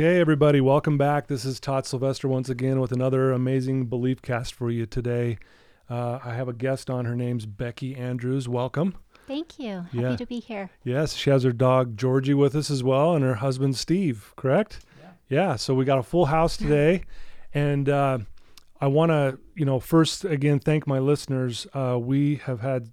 Okay, everybody, welcome back. This is Todd Sylvester once again with another amazing belief cast for you today. Uh, I have a guest on. Her name's Becky Andrews. Welcome. Thank you. Happy Yeah. to be here. Yes, she has her dog Georgie with us as well, and her husband Steve. Correct? Yeah. Yeah. So we got a full house today, and uh, I want to, you know, first again thank my listeners. Uh, we have had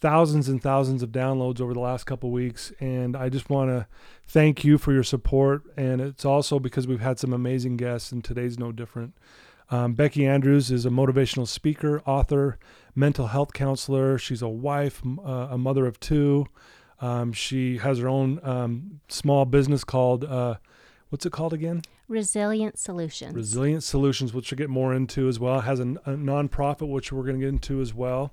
thousands and thousands of downloads over the last couple weeks, and I just want to thank you for your support. And it's also because we've had some amazing guests, and today's no different. Um, Becky Andrews is a motivational speaker, author, mental health counselor. She's a wife, m- uh, a mother of two. Um, she has her own um, small business called, uh, what's it called again? Resilient Solutions. Resilient Solutions, which we'll get more into as well. Has a, a nonprofit, which we're going to get into as well.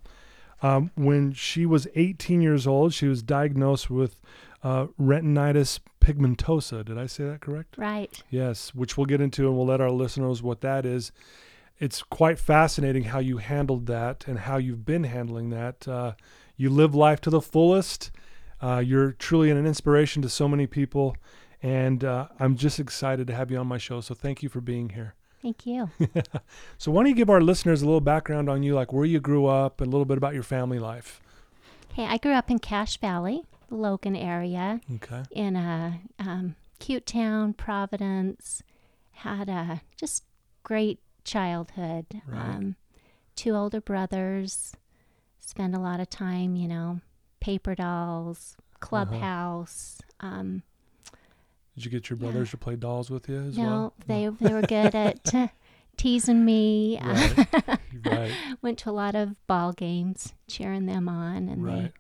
Um, when she was 18 years old, she was diagnosed with uh, retinitis pigmentosa. Did I say that correct? right. Yes, which we'll get into and we'll let our listeners what that is. It's quite fascinating how you handled that and how you've been handling that. Uh, you live life to the fullest. Uh, you're truly an inspiration to so many people. And uh, I'm just excited to have you on my show. So thank you for being here. Thank you. So why don't you give our listeners a little background on you, like where you grew up and a little bit about your family life? hey, I grew up in Cache Valley, Logan area, Okay. in a um, cute town, Providence. Had a just great childhood. Right. Um, two older brothers. Spent a lot of time, you know, paper dolls, clubhouse. Um, Did you get your Yeah. brothers to play dolls with you as no, well? they they were good at uh, teasing me. Right. right. went to a lot of ball games, cheering them on, and they Right.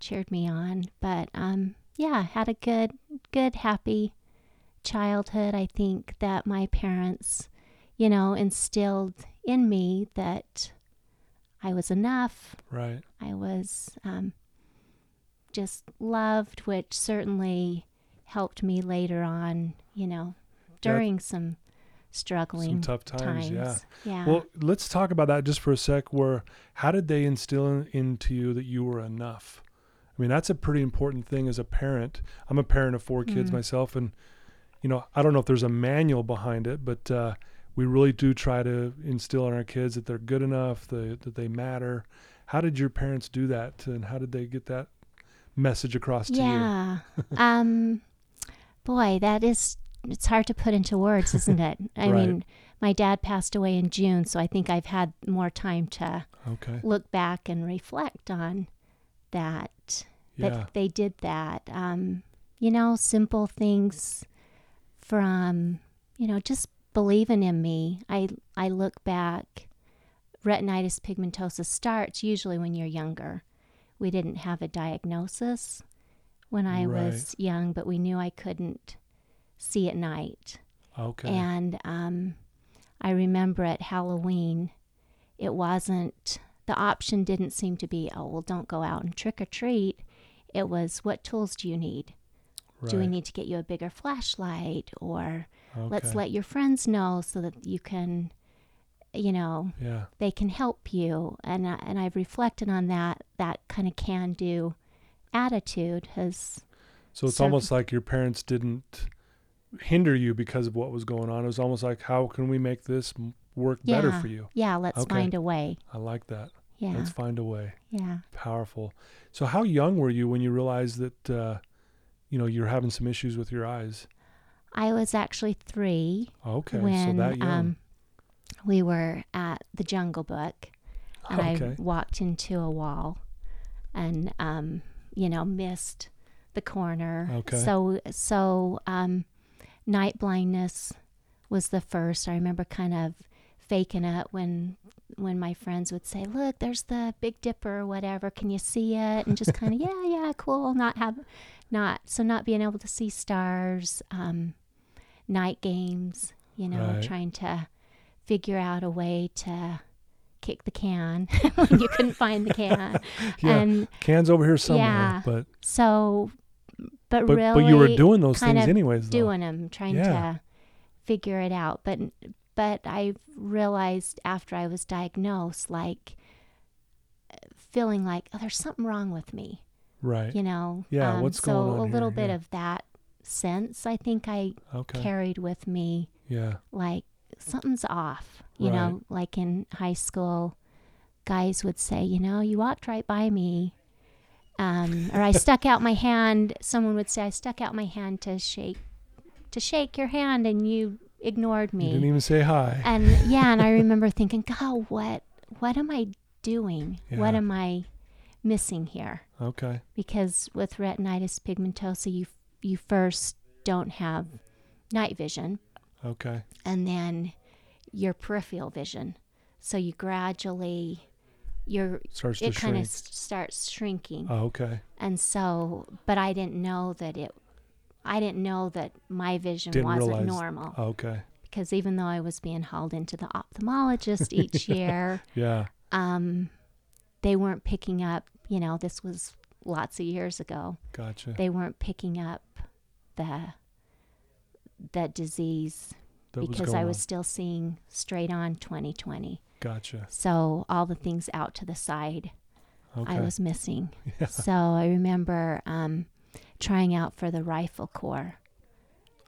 Cheered me on. But um, yeah, had a good, good, happy childhood. I think that my parents, you know, instilled in me that I was enough. Right. I was um, just loved, which certainly helped me later on. You know, during some struggling Some tough times. Yeah. Yeah. Well, let's talk about that just for a sec. Where how did they instill in, into you that you were enough? I mean, that's a pretty important thing as a parent. I'm a parent of four kids Mm. myself, and you know, I don't know if there's a manual behind it, but uh, we really do try to instill in our kids that they're good enough, the, that they matter. How did your parents do that, and how did they get that message across to you? Yeah. um, boy, that is, it's hard to put into words, isn't it? I Right. mean, my dad passed away in June, so I think I've had more time to Okay. look back and reflect on that. Yeah. That they did that. Um, you know, simple things from, you know, just believing in me. I I look back retinitis pigmentosa starts usually when you're younger. We didn't have a diagnosis when I was young, but we knew I couldn't see at night. Okay. And um, I remember at Halloween, it wasn't, the option didn't seem to be, oh, well, don't go out and trick or treat. It was, what tools do you need? Do we need to get you a bigger flashlight? Or let's let your friends know so that you can, you know, Yeah. they can help you. And, I and I've reflected on that, that kind of can do attitude has, So it's serve- almost like your parents didn't hinder you because of what was going on. It was almost like, how can we make this work better for you? yeah, let's Okay. find a way. I like that. Yeah. Let's find a way. yeah. Powerful. So how young were you when you realized that, uh, you know, you're having some issues with your eyes? I was actually three Okay. when so that young. um, we were at the Jungle Book, and okay. I walked into a wall, and um, you know missed the corner. Okay. So so um, night blindness was the first. I remember kind of faking it when when my friends would say, "Look, there's the Big Dipper or whatever. Can you see it?" And just kind of, "Yeah, yeah, cool." Not have, not so not being able to see stars. Um, night games, you know, Right. trying to figure out a way to kick the can when you couldn't find the can. Yeah. And Cans over here somewhere. Yeah. But, so, but, but, really but you were doing those things anyways. though. doing them, trying Yeah. to figure it out. But but I realized after I was diagnosed, like feeling like oh, there's something wrong with me. Right. You know. Yeah, Um, what's so going on So a here? little bit Yeah. of that sense I think I Okay. carried with me Yeah. like something's off. You Right. know, like in high school, guys would say, you know, you walked right by me. Um, or I stuck out my hand. Someone would say, I stuck out my hand to shake, to shake your hand, and you ignored You me. didn't even say hi. and yeah, and I remember thinking, God, what, what am I doing? What am I missing here? Okay. Because with retinitis pigmentosa, you you first don't have night vision Okay. and then your peripheral vision. So you gradually, your Starts it kind of starts shrinking. Oh, okay. And so, but I didn't know that it. I didn't know that my vision Didn't wasn't realize- normal Okay. because even though I was being hauled into the ophthalmologist each year, Yeah. um, they weren't picking up. You know, this was lots of years ago. Gotcha. They weren't picking up the that disease That was because going I was on. still seeing straight on 2020. Gotcha. So all the things out to the side Okay. I was missing. So I remember um, trying out for the rifle corps,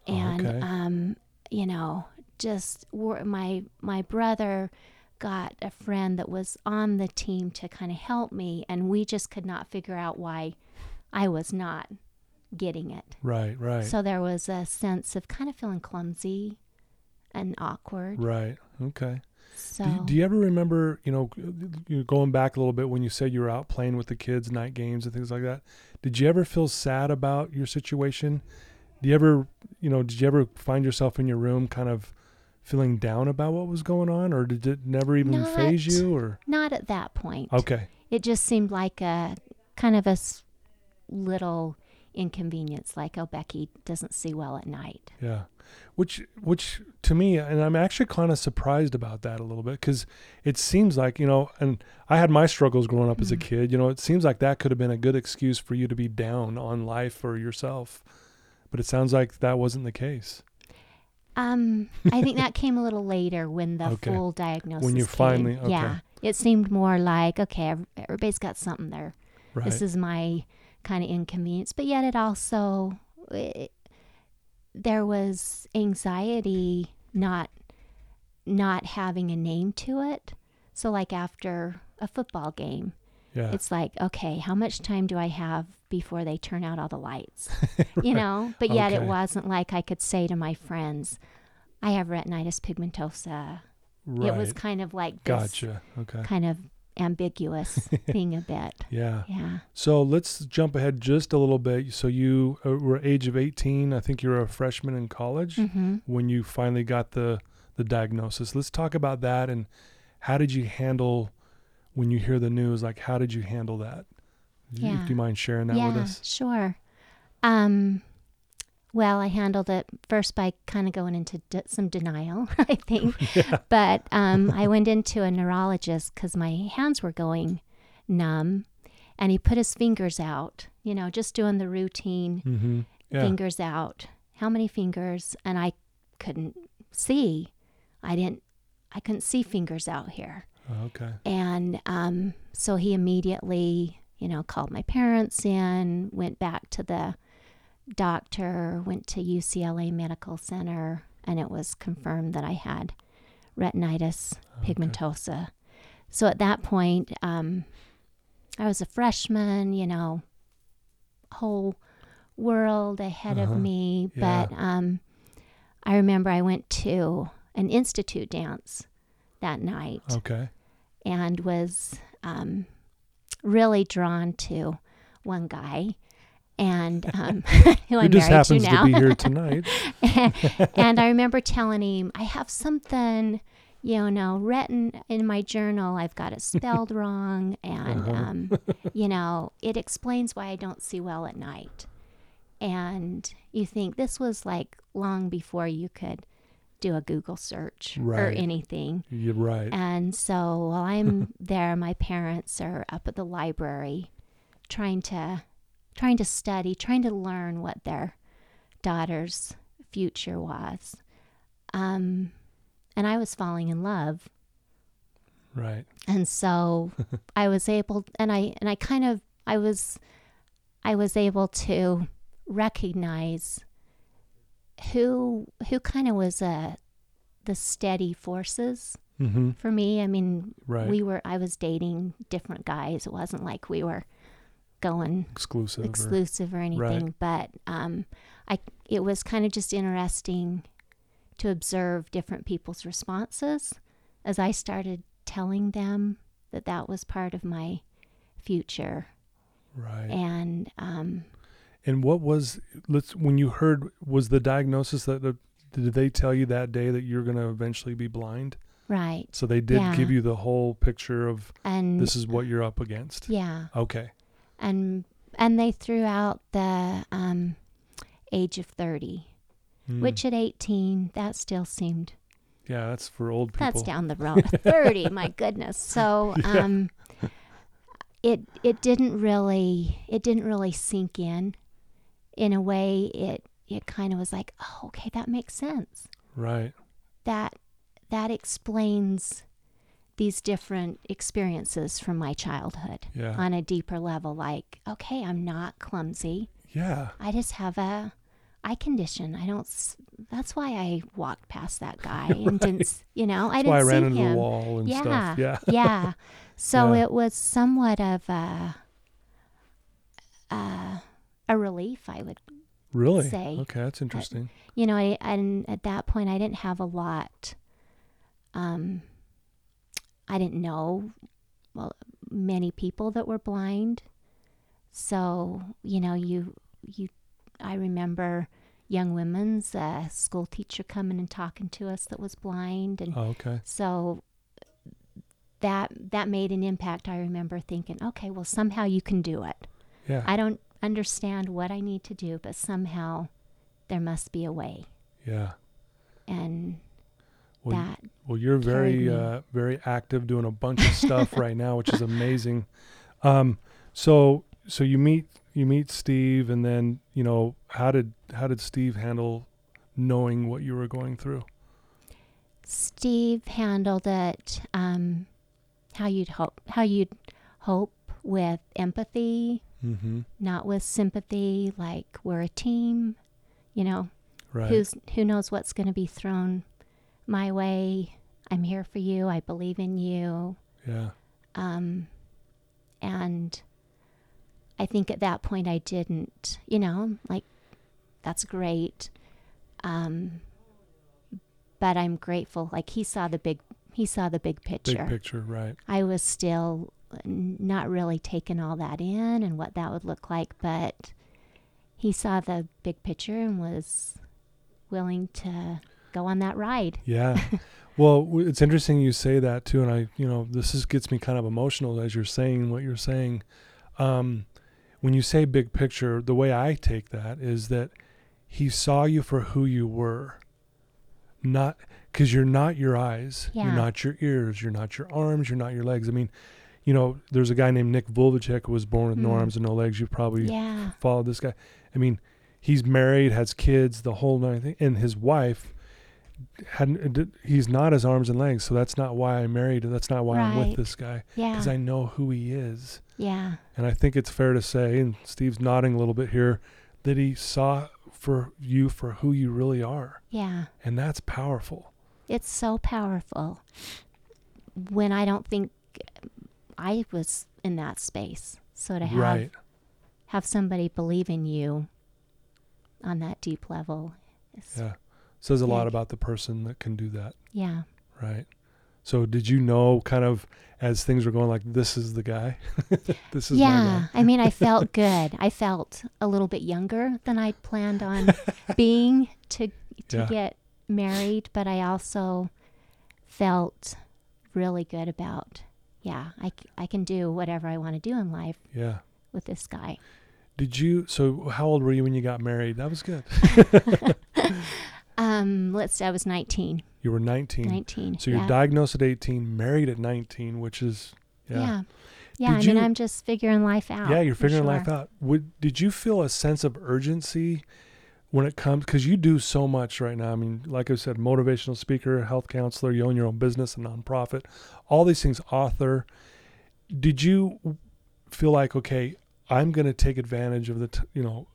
and Okay. um, you know, just my my brother got a friend that was on the team to kind of help me, and we just could not figure out why I was not getting it. Right. Right. So there was a sense of kind of feeling clumsy and awkward. right. Okay. So Do you, do you ever remember, you know, you know, going back a little bit when you said you were out playing with the kids, night games and things like that? Did you ever feel sad about your situation? Do you ever, you know, did you ever find yourself in your room kind of feeling down about what was going on, or did it never even Not- faze you? Or not at that point. okay, It just seemed like a kind of a little inconvenience, like, oh, Becky doesn't see well at night. yeah, which which to me, and I'm actually kind of surprised about that a little bit because it seems like you know, and I had my struggles growing up as a Mhm. kid. You know, it seems like that could have been a good excuse for you to be down on life or yourself, but it sounds like that wasn't the case. Um, I think that came a little later when the Okay. full diagnosis When you finally- okay. yeah, it seemed more like okay, everybody's got something there. Right. This is my kind of inconvenience, but yet it also it, there was anxiety not not having a name to it. So like after a football game, yeah. it's like, okay, how much time do I have before they turn out all the lights? You know, but yet Okay. it wasn't like I could say to my friends, I have retinitis pigmentosa. right. It was kind of like this gotcha. Okay. kind of ambiguous thing a bit. Yeah. Yeah. So let's jump ahead just a little bit. So you uh, were age of 18. I think you were a freshman in college hmm when you finally got the the diagnosis. Let's talk about that and how did you handle when you hear the news? Like how did you handle that? Do you- Yeah. Do you mind sharing that yeah, with us? sure. Um, well, I handled it first by kind of going into de- some denial, I think. But um, I went into a neurologist because my hands were going numb, and he put his fingers out. You know, just doing the routine Mm-hmm. Yeah. fingers out. How many fingers? And I couldn't see. I didn't. I couldn't see fingers out here. Oh, okay. And um, so he immediately, you know, called my parents in, went back to the doctor, went to UCLA Medical Center, and it was confirmed that I had retinitis Okay. pigmentosa. So at that point, um, I was a freshman, you know, whole world ahead Uh-huh. of me. Yeah. But um, I remember I went to an institute dance that night Okay. and was um, really drawn to one guy and um, who Who I'm just married to now. to be here tonight. and I remember telling him, I have something, you know, written in my journal. I've got it spelled wrong. And, Uh-huh. um, you know, it explains why I don't see well at night. And you think this was like long before you could do a Google search or anything. You're right. And so while I'm there, my parents are up at the library trying to trying to study, trying to learn what their daughter's future was. Um, and I was falling in love. Right. And so I was able and I and I kind of I was I was able to recognize who who kind of was a, the steady forces Mm-hmm. for me. I mean, Right. we were I was dating different guys. It wasn't like we were going exclusive. exclusive or anything, but um, I it was kind of just interesting to observe different people's responses as I started telling them that that was part of my future, right. and um, And what was let's when you heard was the diagnosis that the, did they tell you that day that you're going to eventually be blind? right, So they did Yeah. give you the whole picture of and this is what you're up against. yeah, Okay. And and they threw out the um, age of thirty, Mm. which at eighteen that still seemed yeah, that's for old people. That's down the road. 30, my goodness. So, Yeah. um it it didn't really it didn't really sink in. In a way it it kind of was like, "Oh, okay, that makes sense." Right. That that explains these different experiences from my childhood Yeah. on a deeper level like, "Okay, I'm not clumsy. yeah. I just have a eye condition. I don't that's why I walked past that guy and didn't, you know, I That's didn't why I see into him the wall and yeah, stuff. Yeah. yeah. So Yeah. it was somewhat of a, a a relief, I would. Really? say Okay, that's interesting. You know, I and at that point I didn't have a lot. Um, I didn't know well many people that were blind, so you know you you. I remember young women's uh, school teacher coming and talking to us that was blind and Oh, okay. so that that made an impact. I remember thinking, okay, well somehow you can do it. Yeah. I don't understand what I need to do, but somehow there must be a way. yeah. And Well, that Well, you're very uh, very active doing a bunch of stuff right now, which is amazing. Um, so so you meet you meet Steve, and then you know how did how did Steve handle knowing what you were going through? Steve handled it um, how you'd hope how you'd hope with empathy, Mm-hmm. not with sympathy. Like we're a team, you know. Right. Who's who knows what's going to be thrown my way? I'm here for you. I believe in you. yeah. Um, and I think at that point I didn't, you know, like that's great. Um, but I'm grateful. Like he saw the big, he saw the big picture. Big picture. Right. I was still not really taking all that in and what that would look like, but he saw the big picture and was willing to go on that ride. Yeah. well, it's interesting you say that too, and I, you know, this is gets me kind of emotional as you're saying what you're saying. Um, when you say big picture, the way I take that is that he saw you for who you were, not because you're not your eyes, you're not your ears, you're not your arms, you're not your legs. I mean, you know, there's a guy named Nick Vujicic who was born with no Mm. arms and no legs. You probably Yeah. followed this guy. I mean, he's married, has kids, the whole nine thing, and his wife hadn't. He's not his arms and legs, so that's not why I married. And that's not why I'm with this guy Yeah. because I know who he is, yeah. and I think it's fair to say, and Steve's nodding a little bit here, that he saw for you for who you really are, Yeah. and that's powerful. It's so powerful when I don't think I was in that space. So to have right? have somebody believe in you on that deep level is Yeah, says a lot about the person that can do that, yeah. right? So, did you know, kind of, as things were going, like this is the guy, this is. Yeah. I mean I felt good. I felt a little bit younger than I'd planned on being to to Yeah. get married, but I also felt really good about yeah, I I can do whatever I want to do in life Yeah. with this guy. Did you? So, how old were you when you got married? That was good. Um, let's say I was 19. You were 19. 19. So you're yeah. diagnosed at 18, married at 19, which is yeah. Yeah. Yeah. I mean, I'm just figuring life out. Yeah, you're figuring life out. Would did you feel a sense of urgency when it comes because you do so much right now? I mean, like I said, motivational speaker, health counselor, you own your own business, a nonprofit, all these things, author. Did you feel like okay, I'm going to take advantage of the t- you know,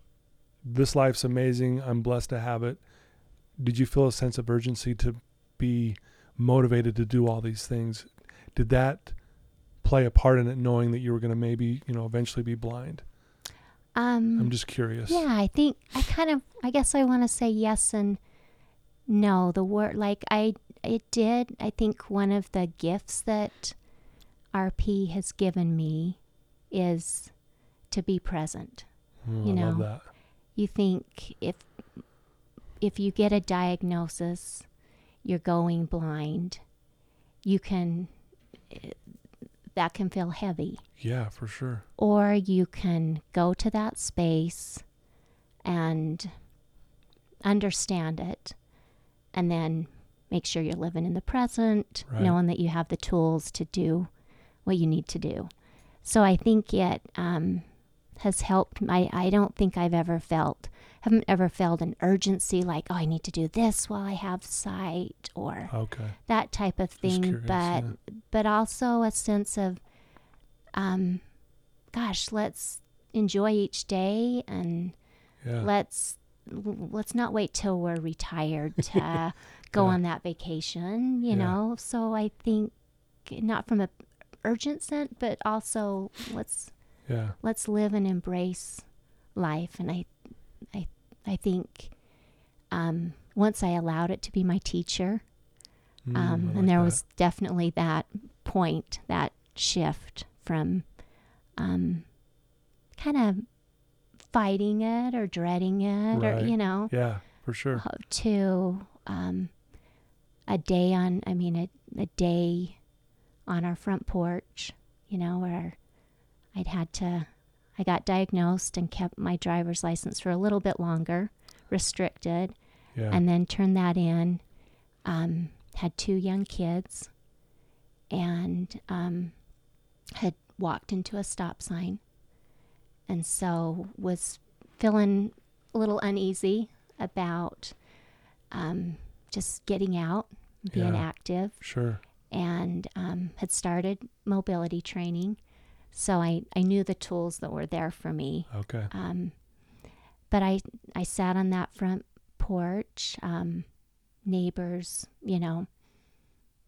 this life's amazing. I'm blessed to have it. Did you feel a sense of urgency to be motivated to do all these things? Did that play a part in it, knowing that you were going to maybe, you know, eventually be blind? Um, I'm just curious. Yeah, I think I kind of I guess I want to say yes and no. The word like I it did. I think one of the gifts that RP has given me is to be present. Mm, you I love know. that. You think if if you get a diagnosis, you're going blind, you can eh, that can feel heavy Yeah, for sure. or you can go to that space and understand it and then make sure you're living in the present Right. knowing that you have the tools to do what you need to do so i think it um, has helped I, I don't think i've ever felt haven't ever felt an urgency like oh i need to do this while i have sight or Okay. that type of thing curious, but yeah. but also a sense of um gosh let's enjoy each day and Yeah. let's let's not wait till we're retired to go Yeah. on that vacation you know so i think not from a urgent sense but also let's yeah. let's live and embrace life and i i think um once i allowed it to be my teacher Mm, um, I and there that. was definitely that point, that shift from um, kind of fighting it or dreading it, Right. or you know, Yeah, for sure. uh, to um, a day on. I mean, a, a day on our front porch, you know, where I'd had to. I got diagnosed and kept my driver's license for a little bit longer, restricted Yeah. and then turned that in. Um, had two young kids, and um, had walked into a stop sign, and so was feeling a little uneasy about um, just getting out, being Yeah. active, sure. and um, had started mobility training. So I, I knew the tools that were there for me. Okay. Um, but I I sat on that front porch, um, neighbors, you know,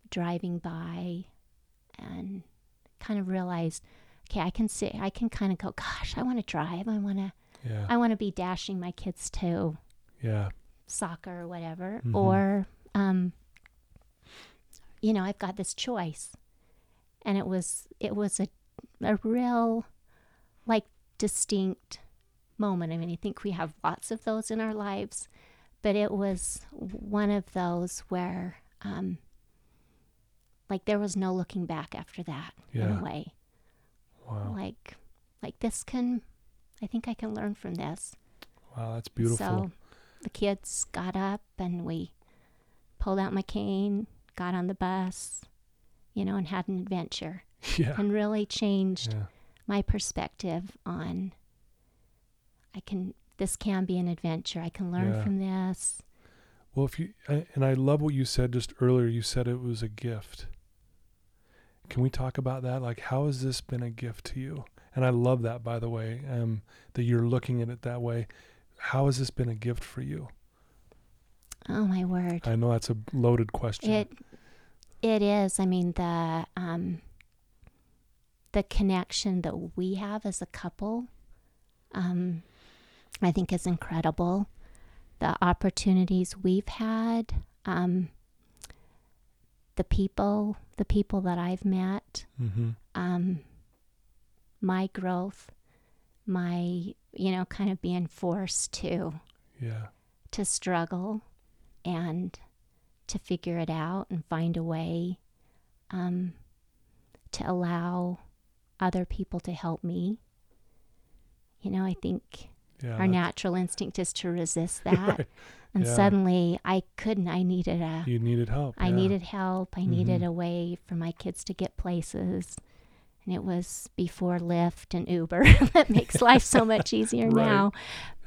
driving by, and kind of realized, okay, I can see, I can kind of go, gosh, I want to drive. I want to, Yeah. I want to be dashing my kids to yeah. soccer or whatever, Mhm. or, um, you know, I've got this choice, and it was it was a a real, like, distinct moment. I mean, I think we have lots of those in our lives, but it was one of those where, um, like, there was no looking back after that in Yeah. a way. Wow. Like, like this can, I think I can learn from this. Wow, that's beautiful. So the kids got up and we pulled out my cane, got on the bus, you know, and had an adventure yeah. and really changed Yeah. my perspective on I can this can be an adventure. I can learn Yeah. from this. Well, if you I- and I love what you said just earlier. You said it was a gift. Can we talk about that? Like, how has this been a gift to you? And I love that, by the way, um, that you're looking at it that way. How has this been a gift for you? Oh my word. I know that's a loaded question. It it is. I mean the um the connection that we have as a couple um I think is incredible. The opportunities we've had, um the people, the people that I've met, mm-hmm. um my growth, my you know kind of being forced to Yeah. to struggle and to figure it out and find a way um, to allow other people to help me. You know, I think Yeah. our natural instinct is to resist that. Right. And Yeah. suddenly I couldn't, I needed a, You needed help. I yeah. needed help. I needed Mhm. a way for my kids to get places. And it was before Lyft and Uber that makes life so much easier Right. now.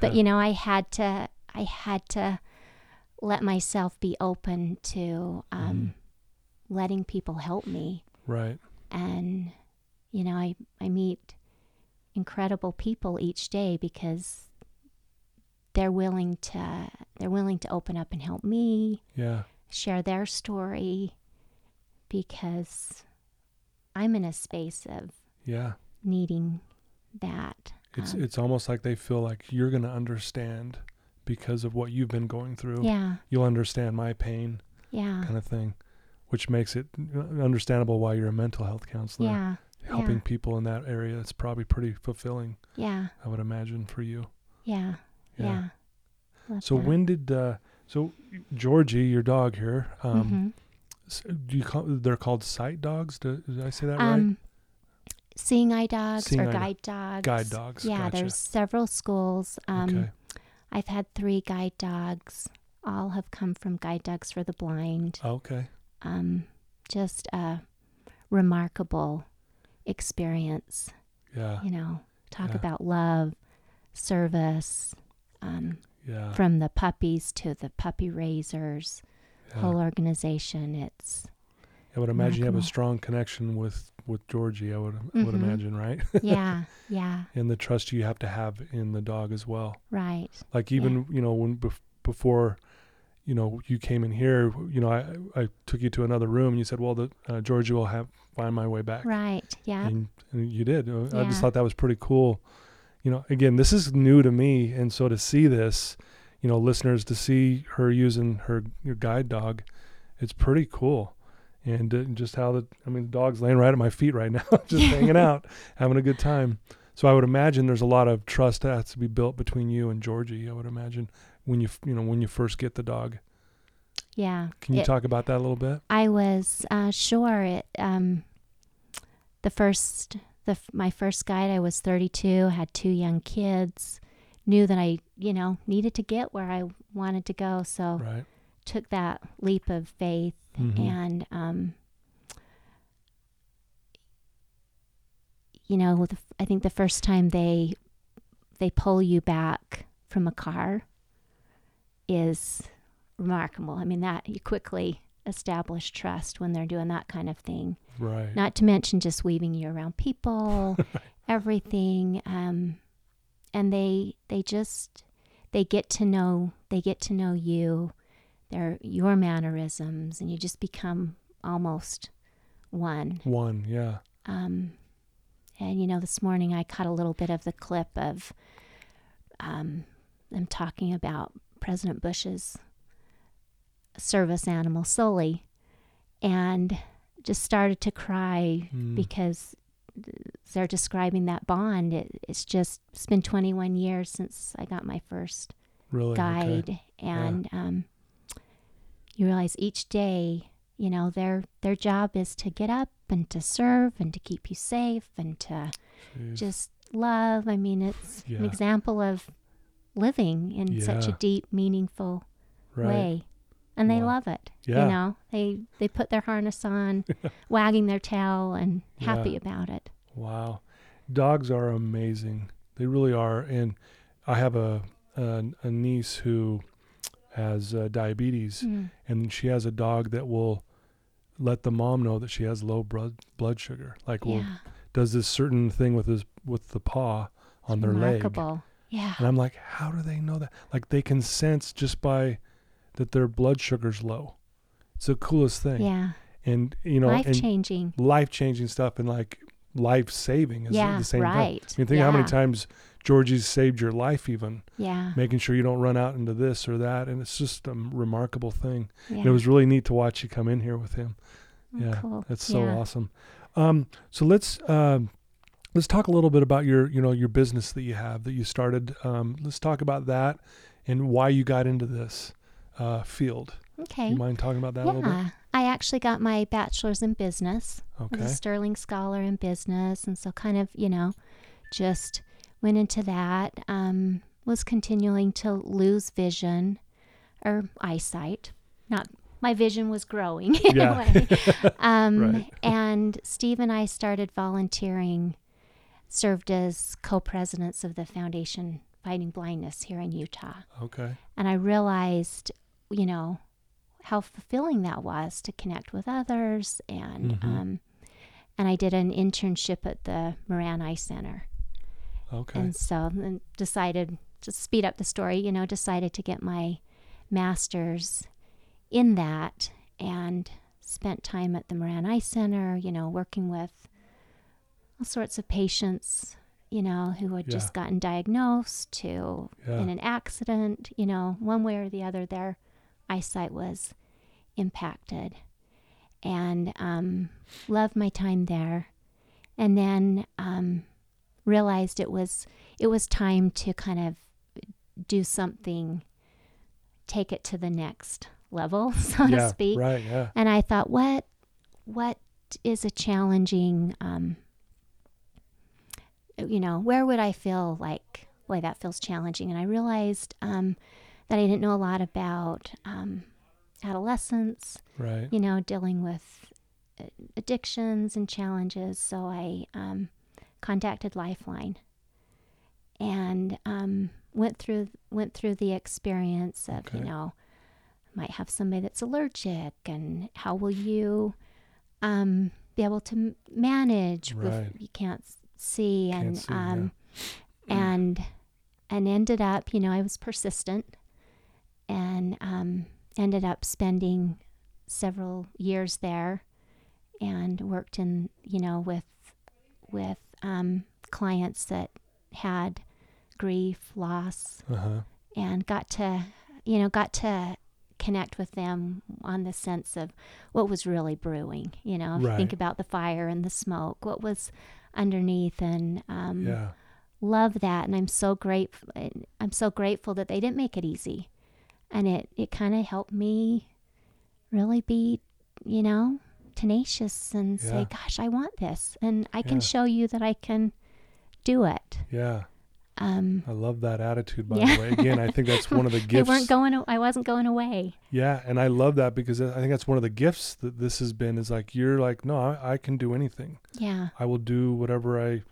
But you know, I had to I had to let myself be open to um, letting people help me. Right. And you know, I I meet incredible people each day because they're willing to they're willing to open up and help me Yeah. share their story because I'm in a space of Yeah. needing that. It's Um, it's almost like they feel like you're going to understand because of what you've been going through. yeah, You'll understand my pain yeah, kind of thing, which makes it uh, understandable why you're a mental health counselor. yeah, Helping yeah. people in that area, it's probably pretty fulfilling, yeah, I would imagine for you. yeah, yeah. Love So that. when did uh so Georgie, your dog here, um Mhm. do you call they're called sight dogs? Do, did I say that right? um, seeing eye dogs Seeing or eye do- guide dogs. Guide dogs. Yeah, gotcha. there's several schools. Um, okay. I've had three guide dogs. All have come from Guide Dogs for the Blind. Okay. Um, just a remarkable experience. Yeah. You know, talk Yeah. about love, service, um, Yeah. from the puppies to the puppy raisers, yeah. whole organization. It's I would imagine you have a strong connection with with Georgie. I would I would imagine, right? yeah, yeah, and the trust you have to have in the dog as well. right. Like even you know when bef- before, you know you came in here, you know I I took you to another room. and You said, well, the uh, Georgie will have find my way back. Right. Yeah. And, and you did. Uh, I just thought that was pretty cool. You know, again, this is new to me, and so to see this, you know, listeners to see her using her your guide dog, it's pretty cool. And uh, just how the, I mean, the dog's laying right at my feet right now, just hanging out, having a good time. So I would imagine there's a lot of trust that has to be built between you and Georgie. I would imagine when you, you know, when you first get the dog. Yeah. Can you It- talk about that a little bit? I was uh, sure it. Um, the first, the my first guide, I was 32, had two young kids, knew that I, you know, needed to get where I wanted to go, so Right. took that leap of faith, Mhm. and um, you know, with the, I think the first time they they pull you back from a car is remarkable. I mean, that you quickly establish trust when they're doing that kind of thing. Right. Not to mention just weaving you around people, everything. Um, and they they just they get to know they get to know you, their your mannerisms, and you just become almost one. One. Yeah. Um, and you know, this morning I caught a little bit of the clip of um, them talking about President Bush's service animal, Sully, and just started to cry Mm. because they're describing that bond. It, it's just it's been 21 years since I got my first really. Okay. guide, and um, you realize each day, you know, their their job is to get up and to serve and to keep you safe and to Jeez. just love. I mean, it's an example of living in such a deep, meaningful right. way, and they Wow. love it. Yeah. You know, they they put their harness on, wagging their tail, and happy Yeah. about it. Wow. Dogs are amazing. They really are. And I have a a, a niece who has uh, diabetes, Mm. and she has a dog that will let the mom know that she has low blood blood sugar. Like, will Yeah, does this certain thing with his with the paw on their leg. Yeah, And I'm like, how do they know that? Like, they can sense just by that their blood sugar's low. It's the coolest thing. yeah, And you know, life changing, life changing stuff, and like life saving is Yeah, the same thing. right. I mean, think how many times Georgie's saved your life, even Yeah, making sure you don't run out into this or that, and it's just a remarkable thing. yeah. And it was really neat to watch you come in here with him. Oh, yeah, cool. That's so Yeah. awesome. Um, so let's um, let's talk a little bit about your you know your business that you have that you started. Um, let's talk about that and why you got into this uh, field. Okay. You mind talking about that a little bit? Yeah, I actually got my bachelor's in business. I was a Sterling Scholar in business, and so kind of, you know, just went into that. Um, was continuing to lose vision or eyesight. Not my vision was growing in Yeah. a way. Um, Right. and Steve and I started volunteering, served as co-presidents of the Foundation Fighting Blindness here in Utah Okay. and I realized, you know, how fulfilling that was to connect with others, and Mhm. um, and I did an internship at the Moran Eye Center, Okay. and so then decided to speed up the story. You know, decided to get my master's in that and spent time at the Moran Eye Center, you know, working with all sorts of patients, you know, who had Yeah. just gotten diagnosed to Yeah. in an accident, you know, one way or the other, their eyesight was impacted. And um, loved my time there. And then um, realized it was it was time to kind of do something, take it to the next level, so to speak. Right. Yeah. And I thought, what what is a challenging um you know, where would I feel like boy that feels challenging? And I realized um that I didn't know a lot about um adolescence, Right. you know, dealing with uh, addictions and challenges. So I um, contacted Lifeline and um, went through went through the experience of Okay. you know might have somebody that's allergic and how will you um, be able to manage Right. if you can't see and see, yeah. um, and and ended up you know I was persistent and um, ended up spending several years there and worked in you know with with um, clients that had grief loss Uh huh. and got to you know got to connect with them on the sense of what was really brewing you know if you think about the fire and the smoke what was underneath and um, Yeah. love that and i'm so grateful i'm so grateful that they didn't make it easy and it it kind of helped me really be you know tenacious and Yeah. say gosh i want this and i can Yeah. show you that i can do it Yeah. Um I love that attitude. By Yeah. the way, again, I think that's one of the they gifts. weren't going i wasn't going away Yeah, and I love that because I think that's one of the gifts that this has been. Is like you're like, no, I, I can do anything. yeah I will do whatever I,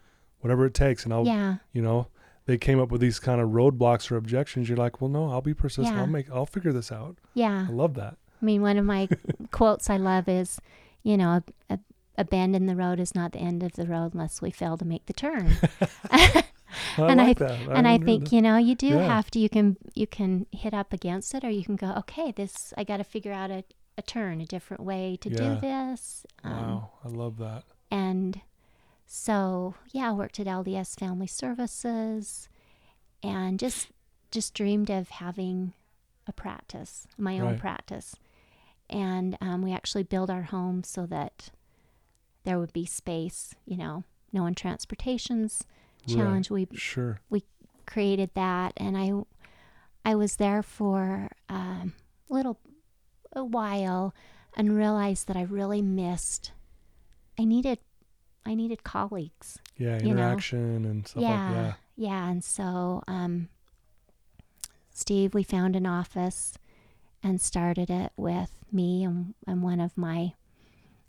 whatever it takes, and I'll, yeah you know, they came up with these kind of roadblocks or objections. You're like, well, no, I'll be persistent. Yeah. I'll make, I'll figure this out. yeah I love that. i mean one of my quotes i love is you know a, a, a bend in the road is not the end of the road unless we fail to make the turn I And I like that. and I hadn't think that. you know you do Yeah. have to. You can you can hit up against it, or you can go, okay, this I got to figure out a, a turn, a different way to Yeah. do this. Um, Wow, I love that. And so yeah, I worked at LDS Family Services, and just just dreamed of having a practice, my own Right. practice. And um, we actually built our home so that there would be space. You know, no one transportations Right. challenge. We Sure. created that and I I was there for um, a little a while and realized that I really missed I needed I needed colleagues. Yeah, You know. interaction and stuff yeah. like that. Yeah, and so um Steve, we found an office and started it with me and, and one of my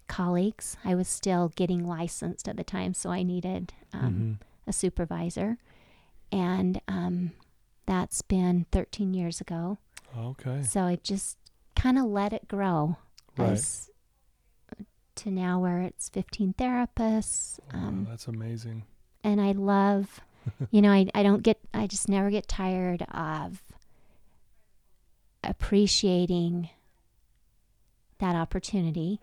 colleagues. I was still getting licensed at the time, so I needed um, Mhm. A supervisor. And um, that's been 13 years ago. Okay. So I just kind of let it grow Right. as to now where it's 15 therapists. Um, that's amazing. and I love, you know, I, I don't get, I just never get tired of appreciating that opportunity,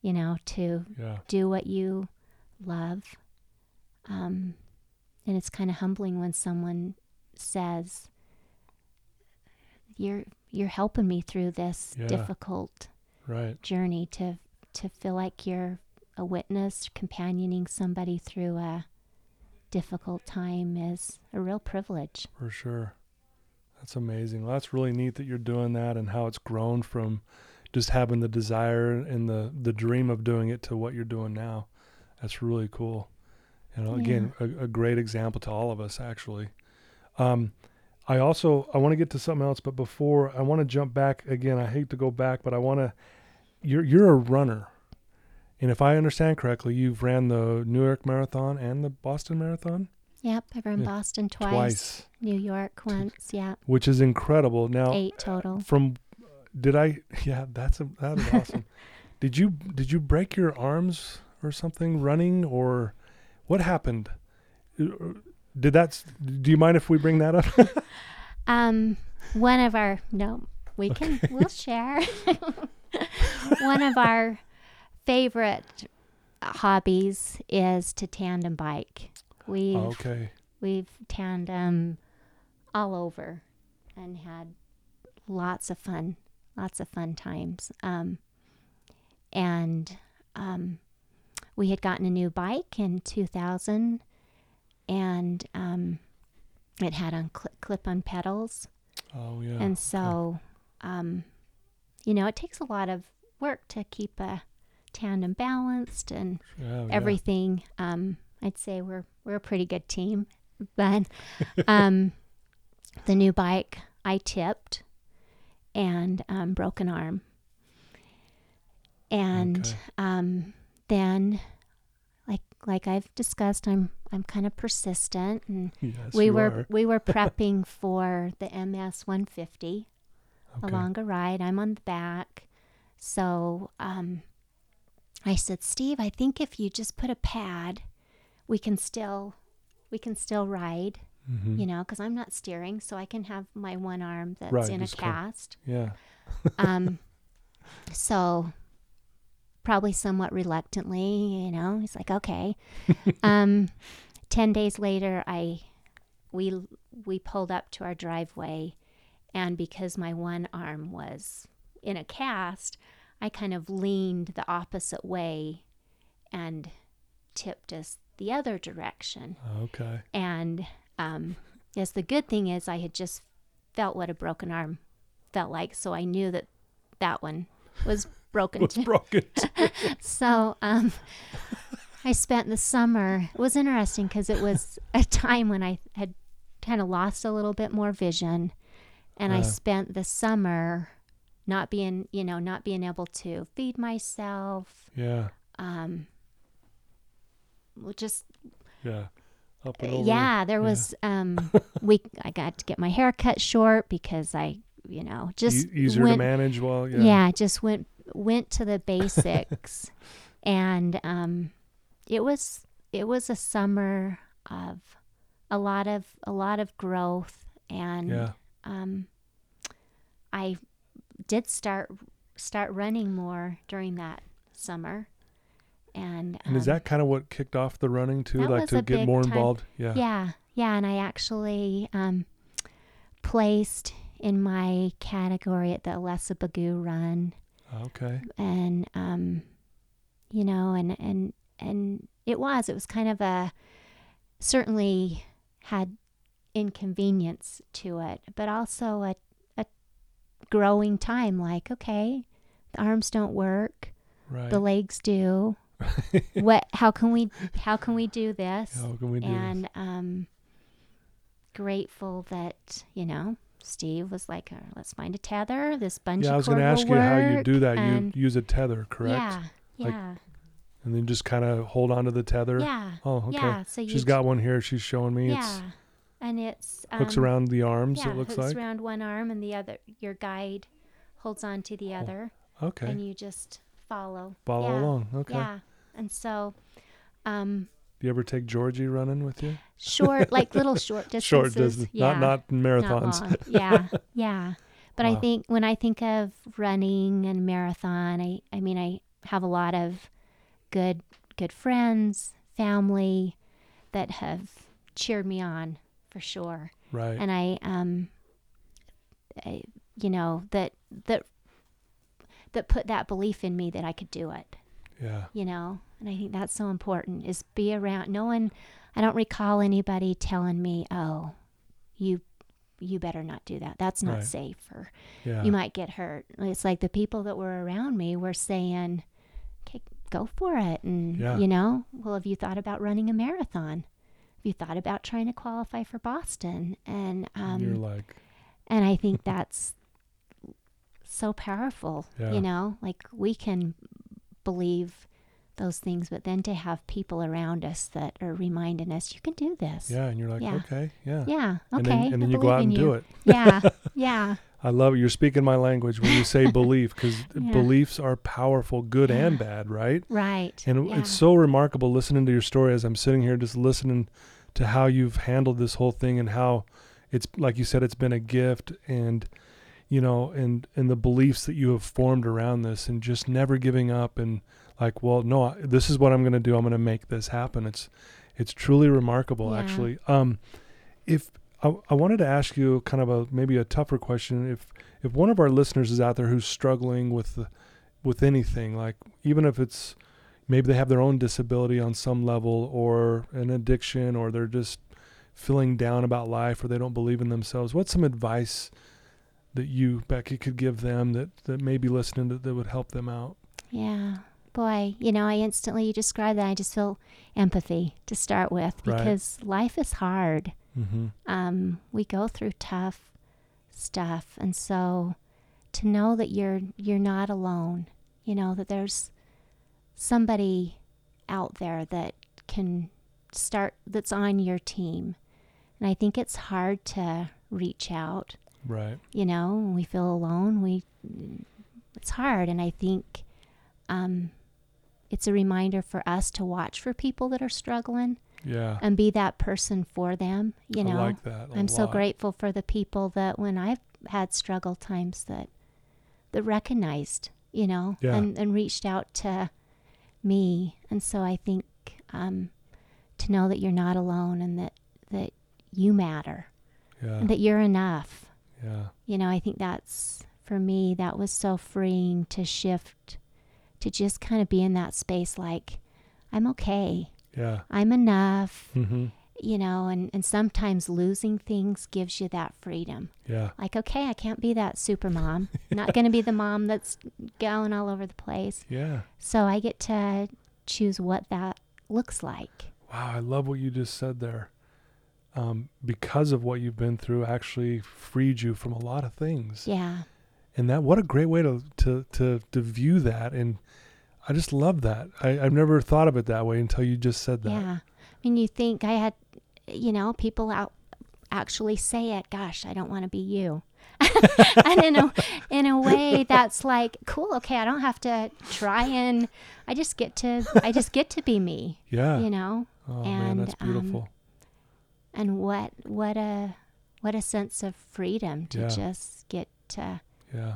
you know, to Yeah. do what you love. Um, and it's kind of humbling when someone says, "You're you're helping me through this Yeah. difficult Right. journey." To to feel like you're a witness, companioning somebody through a difficult time is a real privilege. For sure. That's amazing. Well, that's really neat that you're doing that and how it's grown from just having the desire and the, the dream of doing it to what you're doing now. That's really cool. You know, again, a, a great example to all of us, actually. Um, I also I want to get to something else, but before I want to jump back again. I hate to go back, but I want to. You're you're a runner, and if I understand correctly, you've ran the New York Marathon and the Boston Marathon Yep, I've run Yeah. Boston twice, twice, New York once. Yeah, which is incredible. Now, eight total. from did I? Yeah, that's a, that is awesome. did you did you break your arms or something running or what happened? Did that? Do you mind if we bring that up? Um, one of our no, we can we'll share. one of our favorite hobbies is to tandem bike. We've Okay. we've tandem all over and had lots of fun, lots of fun times. Um, and um, we had gotten a new bike in 2000, and um, it had on cl- clip-on pedals. Oh yeah. And so, um, you know, it takes a lot of work to keep a tandem balanced and Yeah, yeah. everything. Um, I'd say we're we're a pretty good team, but um, the new bike I tipped and um, broke an arm, and Okay. um, then like like I've discussed, I'm I'm kind of persistent, and Yes, we were are. we were prepping for the MS 150 a Okay. longer ride. I'm on the back. So um, I said, Steve, I think if you just put a pad, we can still we can still ride, Mhm. you know, because I'm not steering, so I can have my one arm that's Right, in a cast. Yeah. Um, so probably somewhat reluctantly, you know, he's like, okay. um, ten days later, I we we pulled up to our driveway, and because my one arm was in a cast, I kind of leaned the opposite way, and tipped us the other direction. Okay. And um, yes, the good thing is I had just felt what a broken arm felt like, so I knew that that one was broken too. broken? So um, I spent the summer. It was interesting because it was a time when I had kind of lost a little bit more vision, and I Uh. spent the summer not being, you know, not being able to feed myself. yeah. Um, well, just Yeah. Up and over. yeah, there yeah. was um we I got to get my hair cut short because I, you know, just E- easier went, to manage. Well, yeah. yeah. just went went to the basics and um it was it was a summer of a lot of a lot of growth and Yeah. um I did start start running more during that summer and And is um, that kind of what kicked off the running too? like to get more time- involved? Yeah. Yeah, yeah, and I actually um, placed in my category at the Alessa Bagoo Run, Okay. and um, you know, and and and it was it was kind of a certainly had inconvenience to it, but also a a growing time. Like, okay, the arms don't work, Right. the legs do. what? How can we? How can we do this? How can we do this? and um grateful that you know steve was like uh, let's find a tether this bungee Yeah, I was going to ask you how you do that. You use a tether, correct? yeah Like, yeah And then just kind of hold on to the tether. yeah Oh, okay. yeah so She's got one here. She's showing me. yeah It's and it's um, hooks around the arms. yeah it looks hooks like. around one arm and the other your guide holds on to the Oh, other Okay. and you just follow Follow yeah, along. Okay. yeah and so um Do you ever take Georgie running with you? short like little short distances Short distance, yeah not not Not marathons. long. yeah, yeah. But I think when I think of running and marathon, I I mean I have a lot of good good friends, family that have cheered me on for sure. right. And I um I, you know that that that put that belief in me that I could do it yeah. you know and i think that's so important is be around no one i don't recall anybody telling me oh you you better not do that that's not Right. safe or Yeah. you might get hurt it's like the people that were around me were saying okay go for it and Yeah. you know well have you thought about running a marathon have you thought about trying to qualify for boston and And you're um like, and i think that's so powerful Yeah. you know like we can believe those things but then to have people around us that are reminding us you can do this yeah, and you're like, Yeah. okay, yeah. yeah And okay then, and then you go out and you. do it. yeah yeah I love it. You're speaking my language when you say belief, because Yeah. beliefs are powerful, good and bad, right? right And yeah. it's so remarkable listening to your story as I'm sitting here just listening to how you've handled this whole thing and how it's like you said, it's been a gift, and you know, and and the beliefs that you have formed around this, and just never giving up, and like, well, no, this is what I'm going to do. I'm going to make this happen. It's it's truly remarkable, Yeah. actually. Um, if I, I wanted to ask you kind of a maybe a tougher question, if if one of our listeners is out there who's struggling with the, with anything, like even if it's maybe they have their own disability on some level or an addiction or they're just feeling down about life or they don't believe in themselves what's some advice that you becky could give them that that may be listening that, that would help them out Yeah. Boy, you know, I instantly you describe that. I just feel empathy to start with Right. because life is hard. mm-hmm. Um, we go through tough stuff, and so to know that you're you're not alone, you know that there's somebody out there that can start that's on your team, and I think it's hard to reach out right you know we feel alone we it's hard and i think um it's a reminder for us to watch for people that are struggling yeah. and be that person for them you know? i like that i'm so grateful for the people that when i've had struggle times that that recognized you know Yeah. and and reached out to me. And so i think um to know that you're not alone and that that you matter yeah. that you're enough. Yeah. You know, I think that's for me, that was so freeing to shift to just kind of be in that space like, I'm okay. yeah I'm enough, mm-hmm. you know, and, and sometimes losing things gives you that freedom. yeah Like, okay, I can't be that super mom. I'm not going to be the mom that's going all over the place. yeah So I get to choose what that looks like. wow i love what you just said there um, because of what you've been through actually freed you from a lot of things Yeah. And that what a great way to to to, to view that and i just love that I, i've never thought of it that way until you just said that Yeah. I mean, you think I had, you know, people out actually say it, gosh, I don't want to be you. and in a, in a way that's like, cool, okay, I don't have to try and I just get to, I just get to be me, yeah you know? oh man and, that's um, beautiful And what, what a, what a sense of freedom to Yeah. just get to yeah.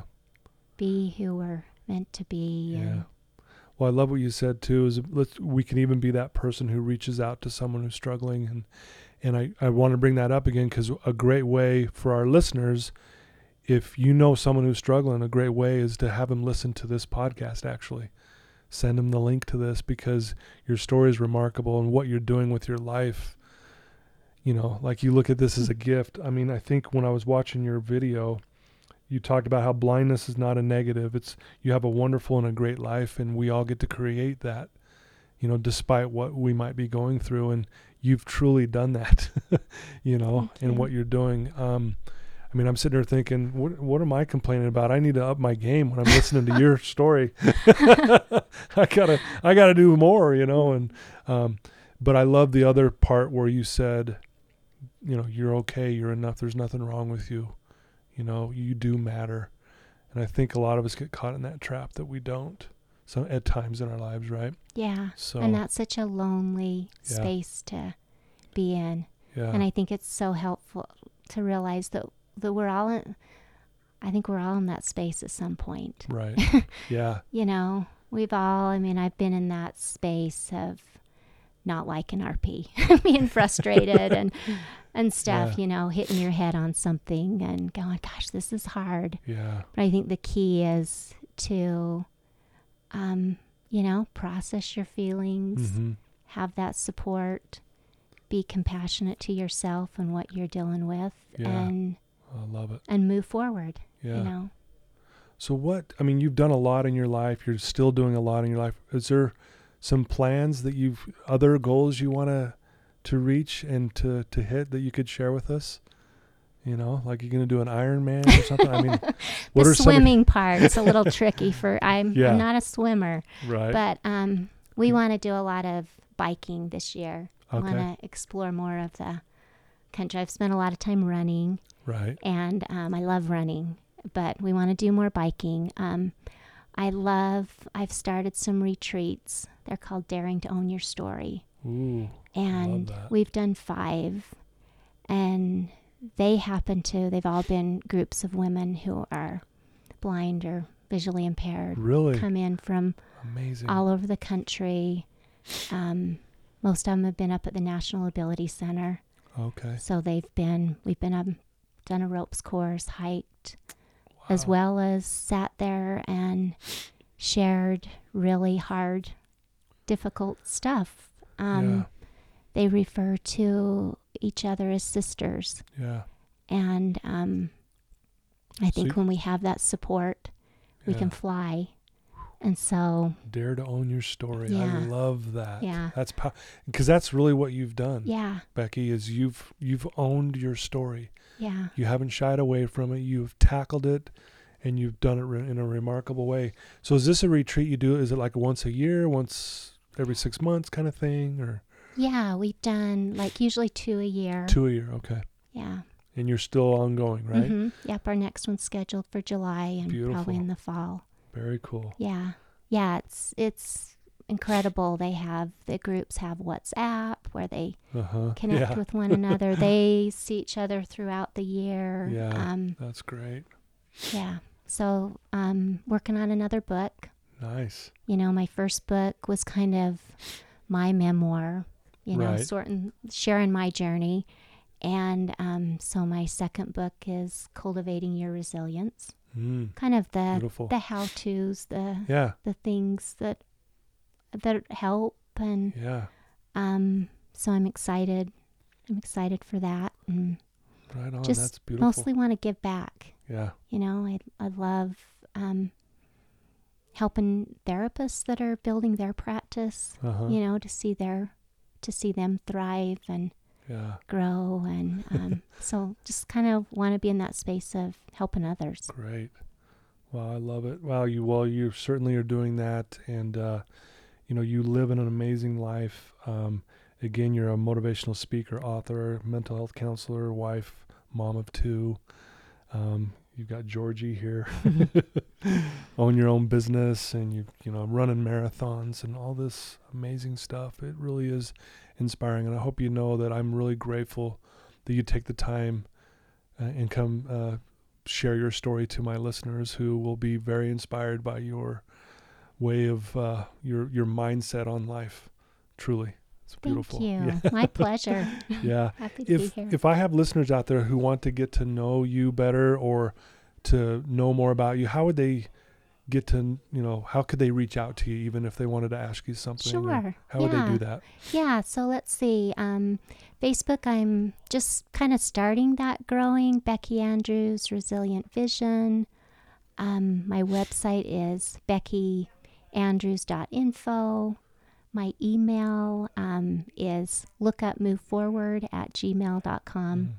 Be who we're meant to be. yeah. well i love what you said too is let's we can even be that person who reaches out to someone who's struggling and and i i want to bring that up again because a great way for our listeners if you know someone who's struggling a great way is to have them listen to this podcast actually. Send them the link to this because your story is remarkable and what you're doing with your life you know like you look at this as a gift. I mean i think when i was watching your video you talked about how blindness is not a negative it's you have a wonderful and a great life and we all get to create that you know despite what we might be going through and you've truly done that you know in what you're doing um I mean, I'm sitting there thinking, what what am I complaining about? I need to up my game when I'm listening to your story. I gotta I gotta do more, you know. And um, but I love the other part where you said, you know, you're okay, you're enough. There's nothing wrong with you. You know, you do matter. And I think a lot of us get caught in that trap that we don't. So at times in our lives, right? yeah. So And that's such a lonely Yeah. space to be in. yeah, And I think it's so helpful to realize that that we're all in I think we're all in that space at some point. right, yeah, You know, we've all I mean, I've been in that space of not liking RP, being frustrated and and stuff, Yeah. you know, hitting your head on something and going, gosh, this is hard. yeah, But I think the key is to um, you know, process your feelings, hmm have that support, be compassionate to yourself and what you're dealing with, Yeah. and I love it. and move forward. Yeah. You know, So what? I mean, you've done a lot in your life. You're still doing a lot in your life. Is there some plans that you've other goals you want to to reach and to to hit that you could share with us? You know, like you're gonna do an Ironman or something. I mean, what the are swimming part's a little tricky for I'm Yeah. I'm not a swimmer, right? but um, we want to do a lot of biking this year. okay, Want to explore more of the country. I've spent a lot of time running, right. and um, I love running, but we want to do more biking. Um, I love. I've started some retreats. They're called Daring to Own Your Story. Ooh, and we've done five and they happen to, they've all been groups of women who are blind or visually impaired, Really come in from amazing. all over the country. Um, most of them have been up at the National Ability Center. okay. So they've been, we've been um, done a ropes course, hiked, as well as sat there and shared really hard, difficult stuff. Um, They refer to each other as sisters. yeah. And um, I think you- when we have that support, we yeah. can fly. And so, dare to own your story. I love that. Yeah. That's because that's really what you've done, yeah, Becky. Is you've you've owned your story. yeah. You haven't shied away from it. You've tackled it, and you've done it re- in a remarkable way. So, is this a retreat you do? Is it like once a year, once every six months, kind of thing, or Yeah, we've done like usually two a year. two a year? Okay, Yeah. and you're still ongoing, right? hmm Yep, our next one's scheduled for July and Beautiful. probably in the fall. Very cool. Yeah. Yeah, it's it's incredible. They have the groups have WhatsApp where they Uh huh. connect Yeah, with one another. They see each other throughout the year. Yeah. Um, that's great. yeah. So, um, working on another book. Nice. You know, my first book was kind of my memoir, you know, Right. sort of sharing my journey. And um, so my second book is Cultivating Your Resilience. Mm, Kind of the beautiful. the how tos, the Yeah. the things that that help and Yeah. um so I'm excited. I'm excited for that and Right on. Just that's beautiful. mostly want to give back. yeah. You know, I I love um helping therapists that are building their practice, Uh huh. you know, to see their to see them thrive and Yeah. grow and um so just kind of want to be in that space of helping others. Great. Wow, I love it. Wow, you well, you certainly are doing that, and uh, you know, you live in an amazing life. Um, again, you're a motivational speaker, author, mental health counselor, wife, mom of two. Um, you've got Georgie here, own your own business, and you you know running marathons and all this amazing stuff. It really is inspiring, and I hope you know that I'm really grateful that you take the time uh, and come. Uh, share your story to my listeners who will be very inspired by your way of uh, your your mindset on life. Truly, it's beautiful. Thank you. Yeah. My pleasure. yeah. Happy to If be here. if I have listeners out there who want to get to know you better or to know more about you, how would they get to you know how could they reach out to you even if they wanted to ask you something? Sure. How would they do that? Yeah, so let's see. Um, Facebook, I'm just kind of starting that growing. Becky Andrews, Resilient Vision. Um, my website is beckyandrews.info. My email um, is lookupmoveforward at gmail.com. Mm.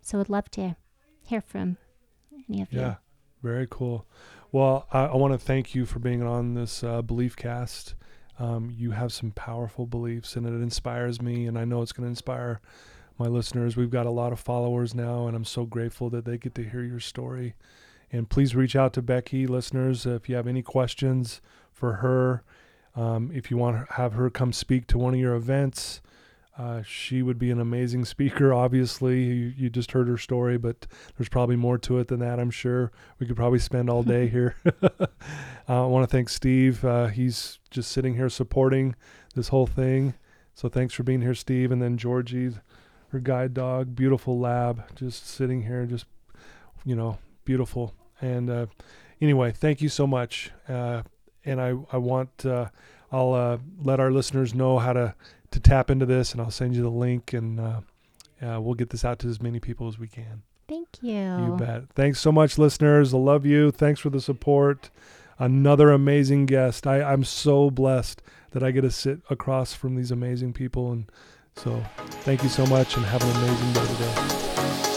So I'd love to hear from any of Yeah, you. Yeah, very cool. Well, I, I want to thank you for being on this uh, belief cast. Um, you have some powerful beliefs, and it inspires me, and I know it's going to inspire my listeners. We've got a lot of followers now, and I'm so grateful that they get to hear your story. And please reach out to Becky, listeners, if you have any questions for her. Um, if you want to have her come speak to one of your events, uh, she would be an amazing speaker. Obviously, you, you just heard her story, but there's probably more to it than that. I'm sure we could probably spend all day here. uh, I want to thank Steve. Uh, he's just sitting here supporting this whole thing. So thanks for being here, Steve. And then Georgie, her guide dog, beautiful lab, just sitting here, just you know, beautiful. And uh, anyway, thank you so much. And I I want uh, I'll uh, let our listeners know how to to tap into this, and I'll send you the link, and uh, uh, we'll get this out to as many people as we can. Thank you. You bet. Thanks so much, listeners. I love you. Thanks for the support. Another amazing guest. I, I'm so blessed that I get to sit across from these amazing people. And so thank you so much and have an amazing day today.